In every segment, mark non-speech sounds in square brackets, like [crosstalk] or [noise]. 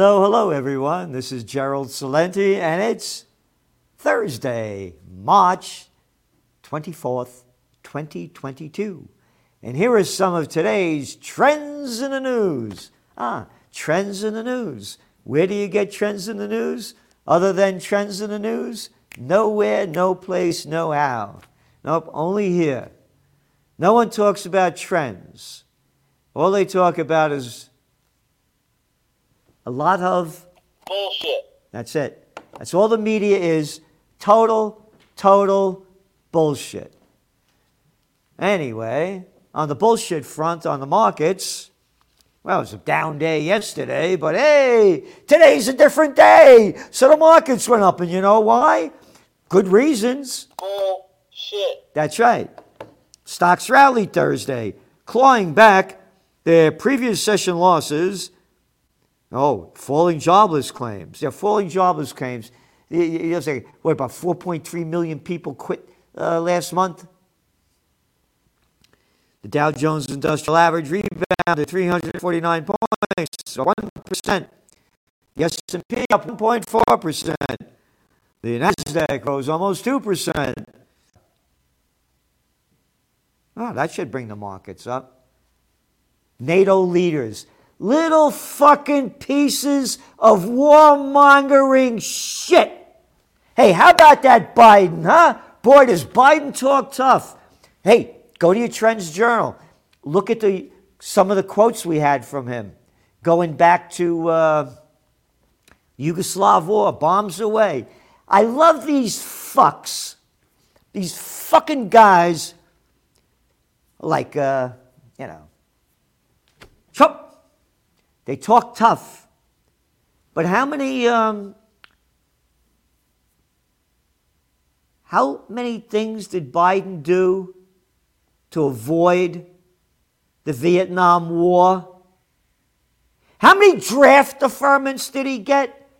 Hello, hello, everyone. This is Gerald Celente, and it's Thursday, March 24th, 2022. And here are some of today's trends in the news. Ah, trends in the news. Where do you get trends in the news? Other than trends in the news? Nowhere, no place, no how. Nope, only here. No one talks about trends. All they talk about is a lot of bullshit. That's it. That's all the media is. Total, total bullshit. Anyway, on the bullshit front on the markets, well, it was a down day yesterday, but hey, today's a different day. So the markets went up, and you know why? Good reasons. Bullshit. That's right. Stocks rallied Thursday, clawing back their previous session losses Oh, falling jobless claims. Yeah, falling jobless claims. You, you say, what, about 4.3 million people quit uh, last month? The Dow Jones Industrial Average rebounded 349 points, so 1%. The S&P up 1.4%. The Nasdaq rose almost 2%. Oh, that should bring the markets up. NATO leaders little fucking pieces of warmongering shit. Hey, how about that Biden, huh? Boy, does Biden talk tough. Hey, go to your Trends Journal. Look at the some of the quotes we had from him, going back to uh, Yugoslav war, bombs away. I love these fucks, these fucking guys, like uh, you know, they talk tough. But how many um, how many things did Biden do to avoid the Vietnam War? How many draft deferments did he get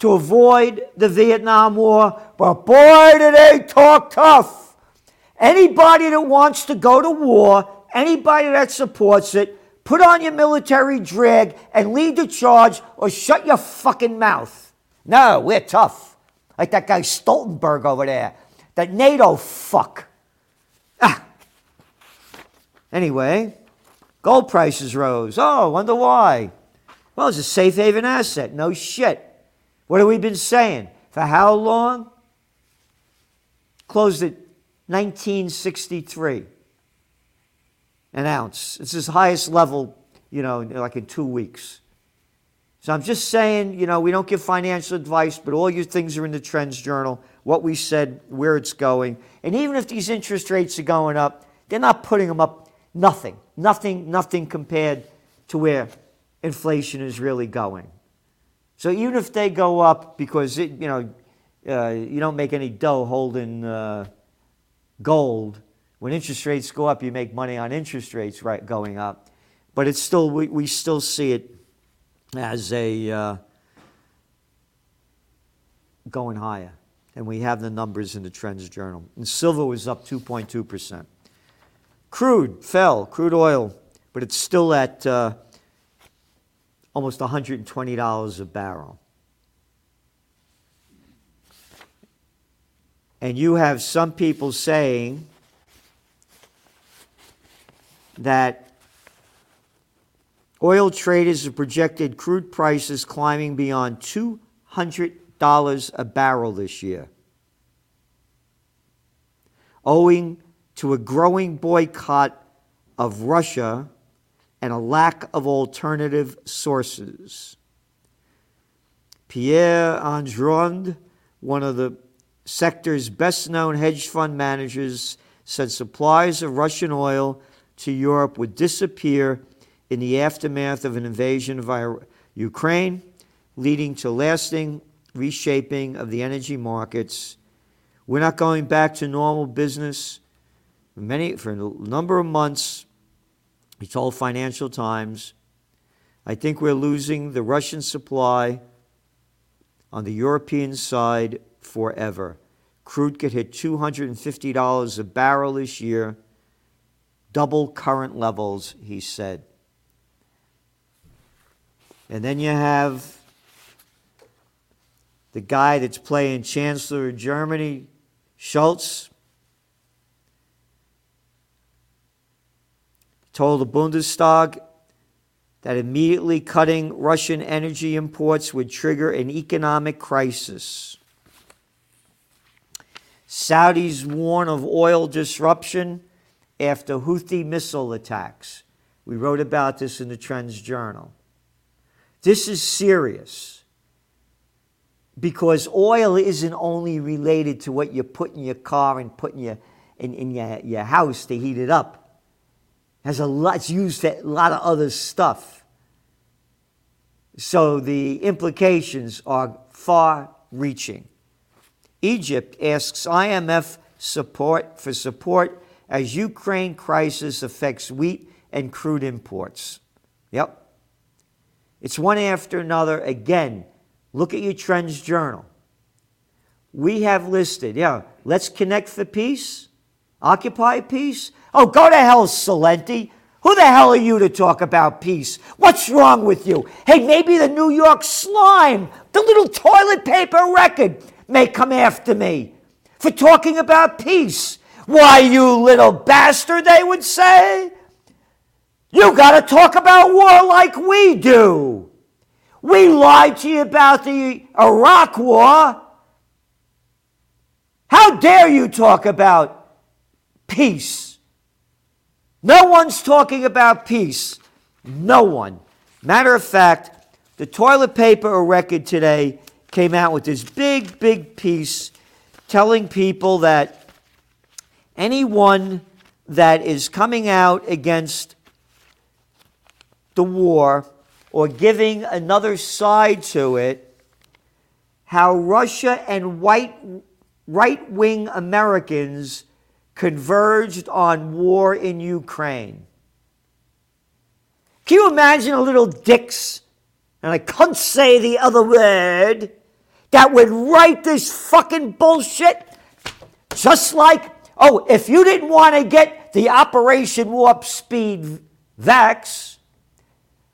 to avoid the Vietnam War? But boy, did they talk tough. Anybody that wants to go to war, anybody that supports it, Put on your military drag and lead the charge or shut your fucking mouth. No, we're tough. Like that guy Stoltenberg over there. That NATO fuck. Ah. Anyway, gold prices rose. Oh, wonder why. Well, it's a safe haven asset. No shit. What have we been saying? For how long? Closed at 1963 an ounce. It's his highest level, you know, like in two weeks. So I'm just saying, you know, we don't give financial advice, but all your things are in the Trends Journal, what we said, where it's going. And even if these interest rates are going up, they're not putting them up nothing, nothing, nothing compared to where inflation is really going. So even if they go up because, it, you know, uh, you don't make any dough holding uh, gold, when interest rates go up, you make money on interest rates right, going up. But it's still, we, we still see it as a uh, going higher. And we have the numbers in the Trends Journal. And silver was up 2.2%. Crude fell, crude oil, but it's still at uh, almost $120 a barrel. And you have some people saying that oil traders have projected crude prices climbing beyond $200 a barrel this year, owing to a growing boycott of Russia and a lack of alternative sources. Pierre Andurand, one of the sector's best known hedge fund managers, said supplies of Russian oil to Europe would disappear in the aftermath of an invasion of Ukraine, leading to lasting reshaping of the energy markets. We're not going back to normal business. For, many, for a number of months, he told Financial Times, I think we're losing the Russian supply on the European side forever. Crude could hit $250 a barrel this year double current levels, he said. And then you have the guy that's playing Chancellor of Germany, Scholz, told the Bundestag that immediately cutting Russian energy imports would trigger an economic crisis. Saudis warn of oil disruption after Houthi missile attacks. We wrote about this in the Trends Journal. This is serious because oil isn't only related to what you put in your car and put in your, in, in your, your house to heat it up. It has a lot, it's used for a lot of other stuff. So the implications are far reaching. Egypt asks IMF support for support as Ukraine crisis affects wheat and crude imports. Yep. It's one after another. Again, look at your Trends Journal. We have listed, yeah, let's connect for peace, occupy peace. Oh, go to hell, Celente. Who the hell are you to talk about peace? What's wrong with you? Hey, maybe the New York slime, the little toilet paper record, may come after me for talking about peace. Why, you little bastard, they would say. You got to talk about war like we do. We lied to you about the Iraq war. How dare you talk about peace? No one's talking about peace. No one. Matter of fact, the toilet paper record today came out with this big, big piece telling people that anyone that is coming out against the war or giving another side to it, how Russia and white right wing Americans converged on war in Ukraine. Can you imagine a little dicks, and I can't say the other word, that would write this fucking bullshit just like, oh, if you didn't want to get the Operation Warp Speed vax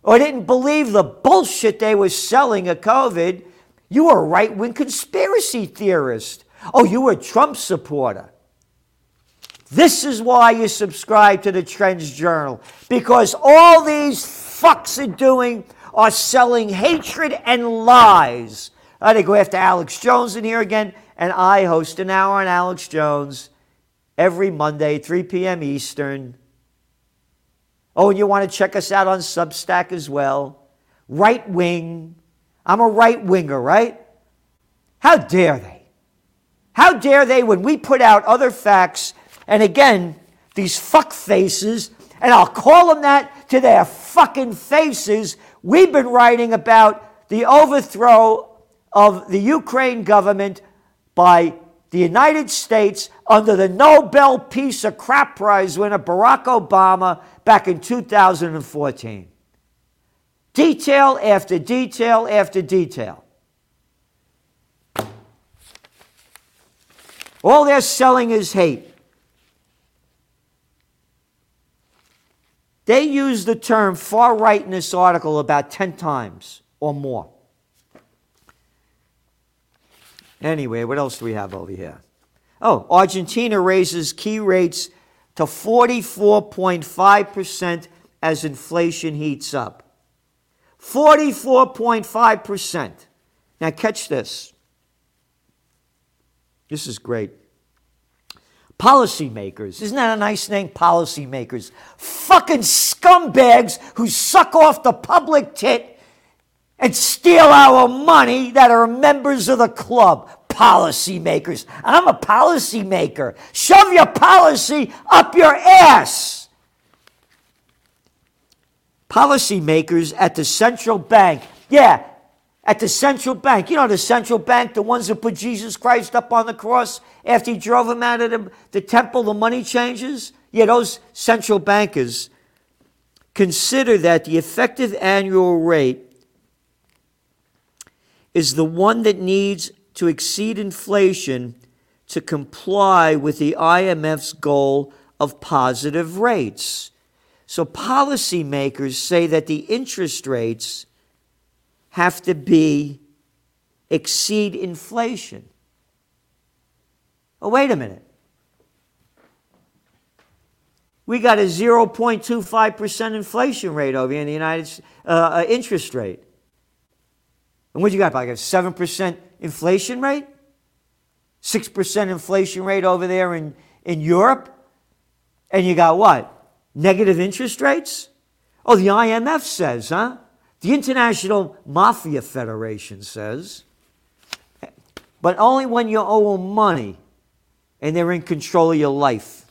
or didn't believe the bullshit they were selling of COVID, you were a right wing conspiracy theorist. Oh, you were a Trump supporter. This is why you subscribe to the Trends Journal, because all these fucks are doing are selling hatred and lies uh, they go after Alex Jones in here again, and I host an hour on Alex Jones every Monday, 3 p.m. Eastern. Oh, and you want to check us out on Substack as well. Right wing. I'm a right winger, right? How dare they? How dare they when we put out other facts, and again, these fuck faces, and I'll call them that to their fucking faces. We've been writing about the overthrow of the Ukraine government by the United States under the Nobel Peace of Crap Prize winner Barack Obama back in 2014. Detail after detail after detail. All they're selling is hate. They use the term far right in this article about 10 times or more. Anyway, what else do we have over here? Oh, Argentina raises key rates to 44.5% as inflation heats up. 44.5%. Now, catch this. This is great. Policymakers. Isn't that a nice name? Policymakers. Fucking scumbags who suck off the public tit and steal our money that are members of the club. Policymakers. I'm a policymaker. Shove your policy up your ass. Policymakers at the central bank. Yeah, at the central bank. You know, the central bank, the ones that put Jesus Christ up on the cross after he drove him out of the, the temple, the money changers. Yeah, those central bankers consider that the effective annual rate is the one that needs to exceed inflation to comply with the IMF's goal of positive rates. So, policymakers say that the interest rates have to be exceed inflation. Oh, wait a minute. We got a 0.25% inflation rate over here in the United States, uh, uh, interest rate. And what you got, like a 7% inflation rate? 6% inflation rate over there in, in Europe? And you got what? Negative interest rates? Oh, the IMF says, huh? The International Mafia Federation says. But only when you owe them money and they're in control of your life.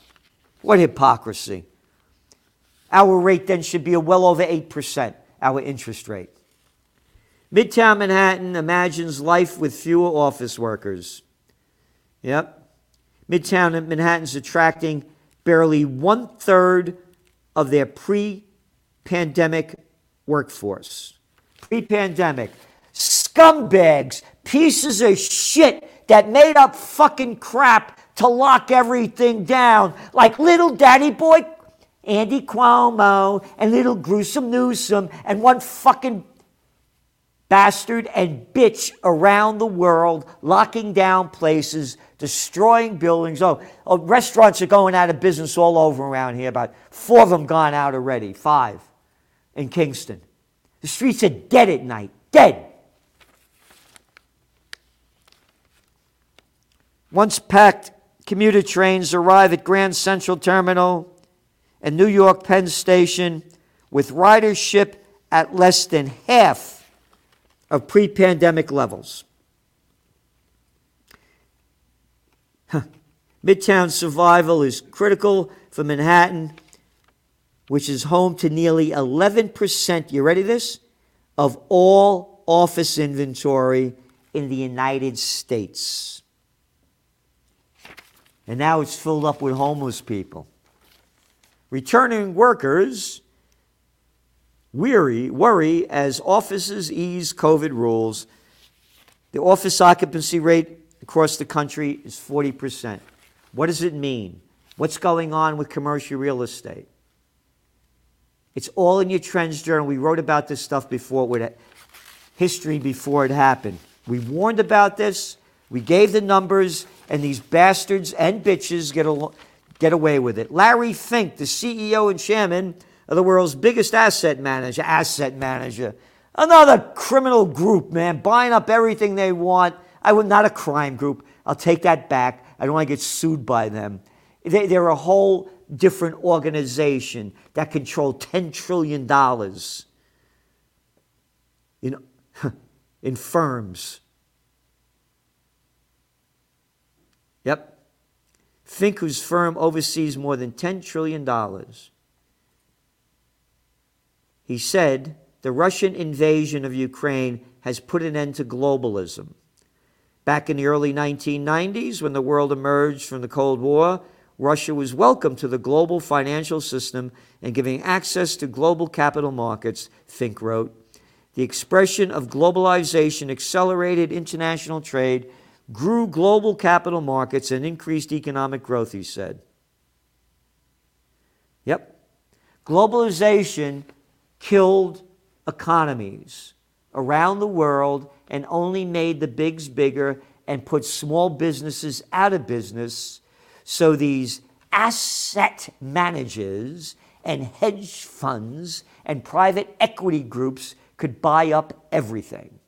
What hypocrisy. Our rate then should be a well over 8%, our interest rate. Midtown Manhattan imagines life with fewer office workers. Yep. Midtown Manhattan's attracting barely one third of their pre pandemic workforce. Pre pandemic. Scumbags, pieces of shit that made up fucking crap to lock everything down, like little daddy boy Andy Cuomo and little gruesome Newsom and one fucking bastard and bitch around the world, locking down places, destroying buildings. Oh, oh, restaurants are going out of business all over around here. About four of them gone out already, five in Kingston. The streets are dead at night, dead. Once packed commuter trains arrive at Grand Central Terminal and New York Penn Station with ridership at less than half of pre pandemic levels. Huh. Midtown survival is critical for Manhattan, which is home to nearly 11%, you ready this? Of all office inventory in the United States. And now it's filled up with homeless people. Returning workers weary, worry as offices ease COVID rules. The office occupancy rate across the country is 40%. What does it mean? What's going on with commercial real estate? It's all in your trends journal. We wrote about this stuff before with history before it happened. We warned about this. We gave the numbers and these bastards and bitches get, al- get away with it. Larry Fink, the CEO and chairman the world's biggest asset manager, asset manager, another criminal group, man, buying up everything they want. I would not a crime group. I'll take that back. I don't want to get sued by them. They, they're a whole different organization that control $10 trillion in, [laughs] in firms Yep. Fink, whose firm oversees more than $10 trillion. He said the Russian invasion of Ukraine has put an end to globalism. Back in the early 1990s, when the world emerged from the Cold War, Russia was welcome to the global financial system and giving access to global capital markets, Fink wrote. The expression of globalization accelerated international trade grew global capital markets and increased economic growth, he said. Yep. Globalization killed economies around the world and only made the bigs bigger and put small businesses out of business. So these asset managers and hedge funds and private equity groups could buy up everything.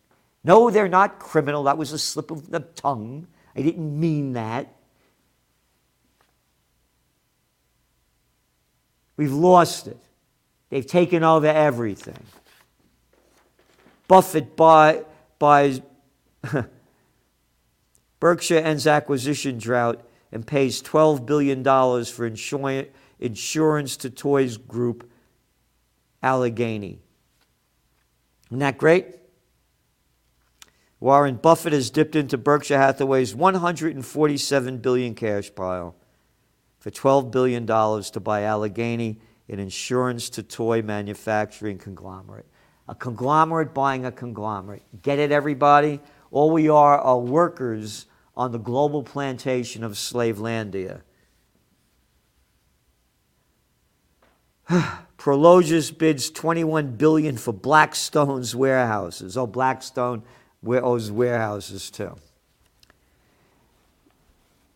No, they're not criminal. That was a slip of the tongue. I didn't mean that. We've lost it. They've taken over everything. Buffett buy, buys [laughs] Berkshire ends acquisition drought and pays $12 billion for insurance to toys group Alleghany. Isn't that great? Warren Buffett has dipped into Berkshire Hathaway's 147 billion cash pile for 12 billion dollars to buy Alleghany, an insurance to toy manufacturing conglomerate. A conglomerate buying a conglomerate. Get it, everybody? All we are are workers on the global plantation of Slavelandia. [sighs] Prologis bids 21 billion for Blackstone's warehouses. Oh, Blackstone those warehouses too.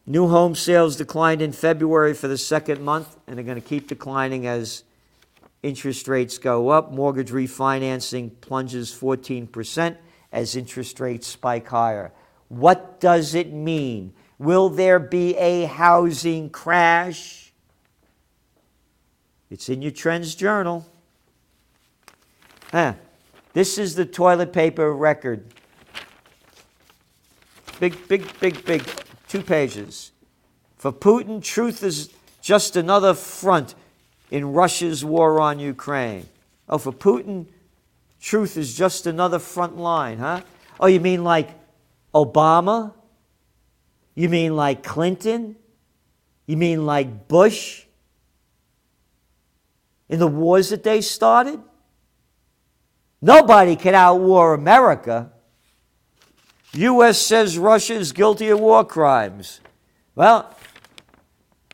New home sales declined in February for the second month, and they're going to keep declining as interest rates go up. Mortgage refinancing plunges 14% as interest rates spike higher. What does it mean? Will there be a housing crash? It's in your Trends Journal. Huh. This is the toilet paper record. Big, big, big, big two pages. For Putin, truth is just another front in Russia's war on Ukraine. Oh, for Putin, truth is just another front line, huh? Oh, you mean like Obama? You mean like Clinton? You mean like Bush? In the wars that they started? Nobody can outwar America. U.S. says Russia is guilty of war crimes. Well,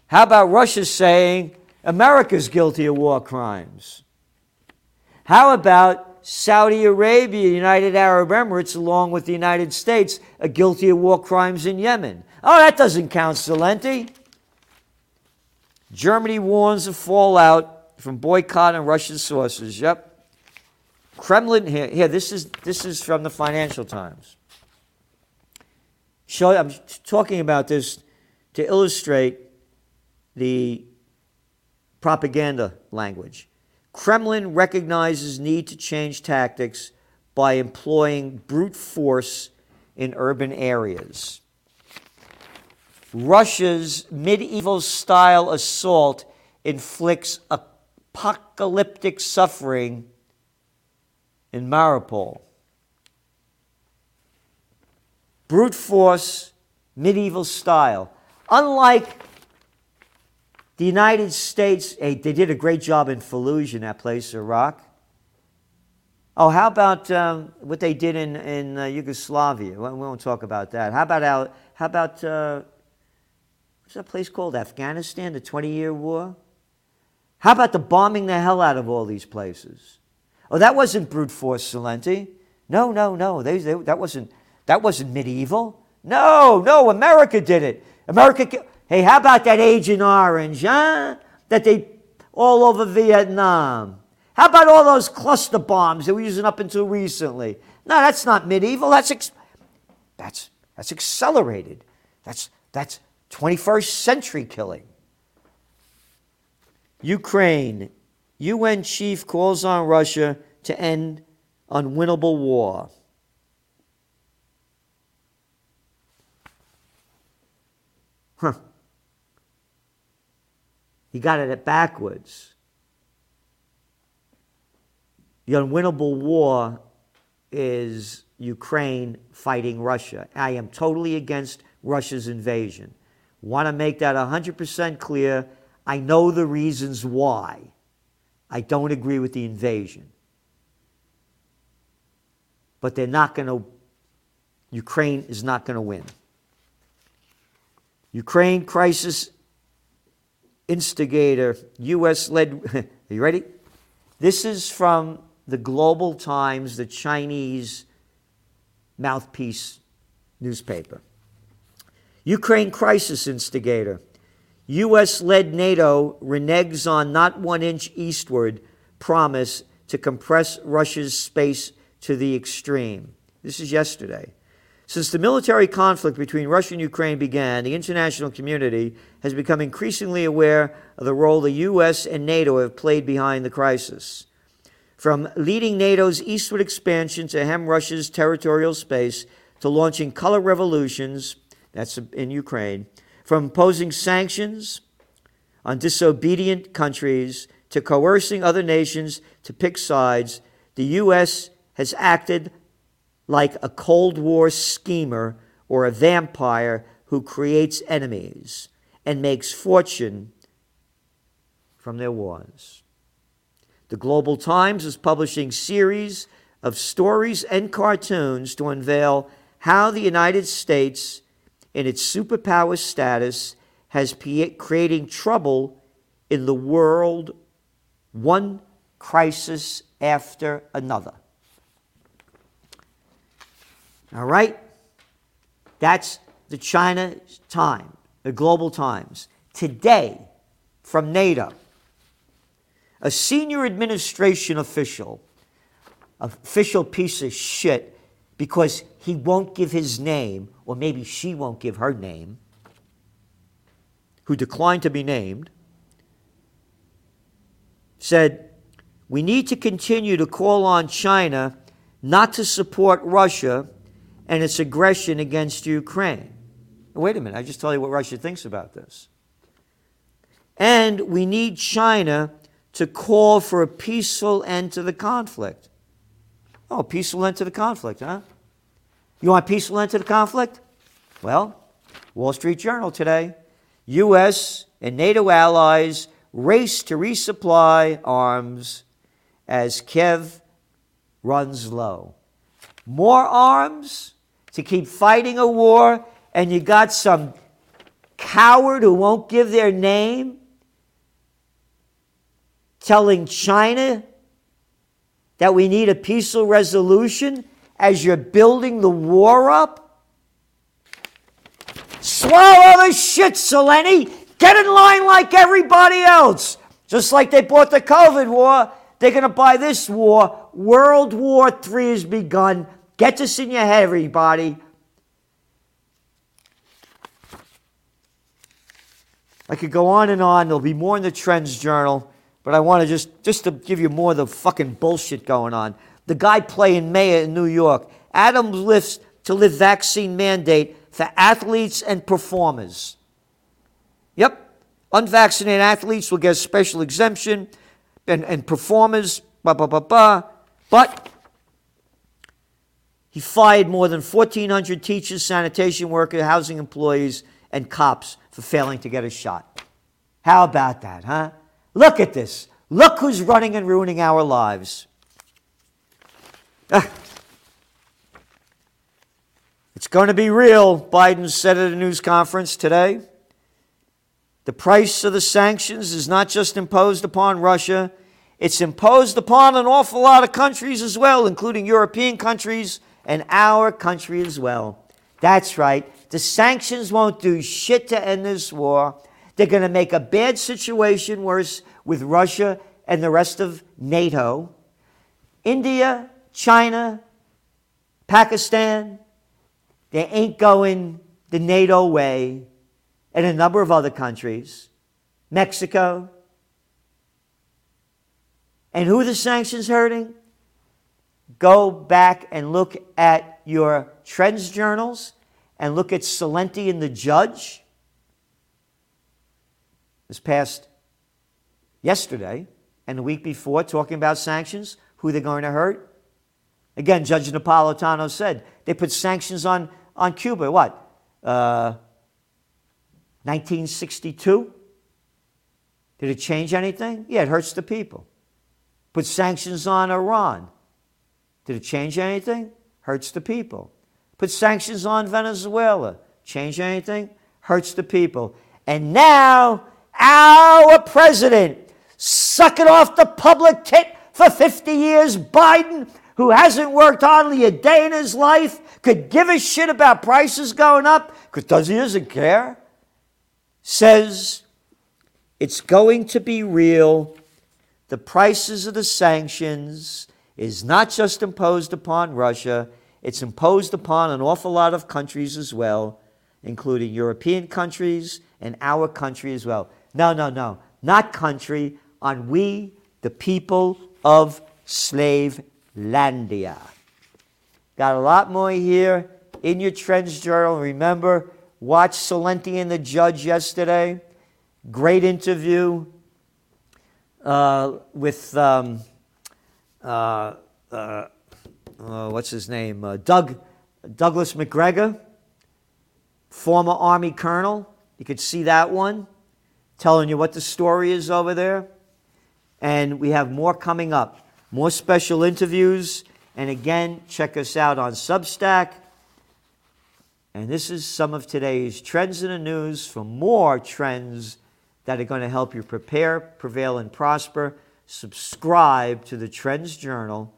how about Russia saying America's guilty of war crimes? How about Saudi Arabia, United Arab Emirates, along with the United States, are guilty of war crimes in Yemen? Oh, that doesn't count, Celente. Germany warns of fallout from boycott and Russian sources. Yep. Kremlin here, here this is this is from the Financial Times. Show, I'm talking about this to illustrate the propaganda language. Kremlin recognizes need to change tactics by employing brute force in urban areas. Russia's medieval style assault inflicts apocalyptic suffering in Mariupol brute force, medieval style. Unlike the United States, hey, they did a great job in Fallujah, in that place, Iraq. Oh, how about um, what they did in, in uh, Yugoslavia? We won't talk about that. How about, how about uh, what's that place called? Afghanistan, the 20 year war? How about the bombing the hell out of all these places? Oh, that wasn't brute force, Celente. No, no, no. They, they, that wasn't that wasn't medieval. No, no, America did it. America. Hey, how about that Agent Orange, huh? That they all over Vietnam. How about all those cluster bombs that we're using up until recently? No, that's not medieval. That's ex- that's that's accelerated. That's that's 21st century killing. Ukraine. UN chief calls on Russia to end unwinnable war. Huh. He got it backwards. The unwinnable war is Ukraine fighting Russia. I am totally against Russia's invasion. Want to make that 100% clear. I know the reasons why. I don't agree with the invasion. But they're not going to, Ukraine is not going to win. Ukraine crisis instigator, U.S. led. [laughs] Are you ready? This is from the Global Times, the Chinese mouthpiece newspaper. Ukraine crisis instigator. U.S. led NATO reneges on not one inch eastward promise to compress Russia's space to the extreme. This is yesterday. Since the military conflict between Russia and Ukraine began, the international community has become increasingly aware of the role the U.S. and NATO have played behind the crisis. From leading NATO's eastward expansion to hem Russia's territorial space to launching color revolutions, that's in Ukraine, from imposing sanctions on disobedient countries to coercing other nations to pick sides, the U.S. has acted like a Cold War schemer or a vampire who creates enemies and makes fortune from their wars. The Global Times is publishing series of stories and cartoons to unveil how the United States, in its superpower status, has creating trouble in the world, one crisis after another. All right? That's the China time, the global times. Today, from NATO, a senior administration official, official piece of shit, because he won't give his name, or maybe she won't give her name, who declined to be named, said, We need to continue to call on China not to support Russia and its aggression against Ukraine. Wait a minute, I just tell you what Russia thinks about this. And we need China to call for a peaceful end to the conflict. Oh, peaceful end to the conflict, huh? You want peaceful end to the conflict? Well, Wall Street Journal today. U.S. and NATO allies race to resupply arms as Kiev runs low. More arms to keep fighting a war, and you got some coward who won't give their name telling China that we need a peaceful resolution as you're building the war up? Swallow the shit, Zelensky. Get in line like everybody else. Just like they bought the COVID war, they're going to buy this war. World War III has begun. Get this in your head, everybody. I could go on and on. There'll be more in the Trends Journal, but I want to just just to give you more of the fucking bullshit going on. The guy playing mayor in New York, Adams lifts to lift vaccine mandate for athletes and performers. Yep. Unvaccinated athletes will get a special exemption and, and performers, blah, blah, blah, blah. But he fired more than 1,400 teachers, sanitation workers, housing employees, and cops for failing to get a shot. How about that, huh? Look at this. Look who's running and ruining our lives. Ah. It's going to be real, Biden said at a news conference today. The price of the sanctions is not just imposed upon Russia, it's imposed upon an awful lot of countries as well, including European countries and our country as well. That's right. The sanctions won't do shit to end this war. They're going to make a bad situation worse with Russia and the rest of NATO. India, China, Pakistan, they ain't going the NATO way and a number of other countries, Mexico. And who the sanctions hurting? Go back and look at your trends journals and look at Celente and the judge. This past yesterday and the week before, talking about sanctions, who they're going to hurt. Again, Judge Napolitano said they put sanctions on, on Cuba. What? Uh, 1962? Did it change anything? Yeah, it hurts the people. Put sanctions on Iran. Did it change anything? Hurts the people. Put sanctions on Venezuela. Change anything? Hurts the people. And now, our president, sucking off the public tit for 50 years, Biden, who hasn't worked hardly a day in his life, could give a shit about prices going up, because he doesn't care says it's going to be real. The prices of the sanctions is not just imposed upon Russia, it's imposed upon an awful lot of countries as well, including European countries and our country as well. No, no, no, not country, on we, the people of slave Landia. Got a lot more here in your Trends Journal. Remember, watch Celente and the Judge yesterday. Great interview uh, with um, uh, uh, uh what's his name? Uh, Doug Douglas Macgregor, former Army colonel. You could see that one, telling you what the story is over there. And we have more coming up, more special interviews. And again, check us out on Substack and this is some of today's trends in the news for more trends that are going to help you prepare, prevail, and prosper. Subscribe to the Trends Journal.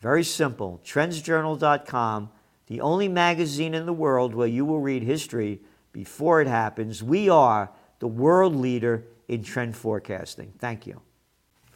Very simple. TrendsJournal.com. the only magazine in the world where you will read history before it happens. We are the world leader in trend forecasting. Thank you.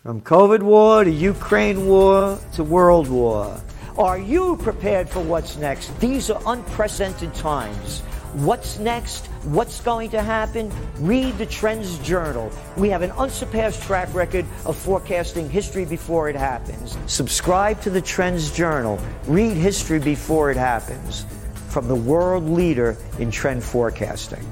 From COVID war to Ukraine war to world war. Are you prepared for what's next? These are unprecedented times. What's next? What's going to happen? Read the Trends Journal. We have an unsurpassed track record of forecasting history before it happens. Subscribe to the Trends Journal. Read history before it happens from the world leader in trend forecasting.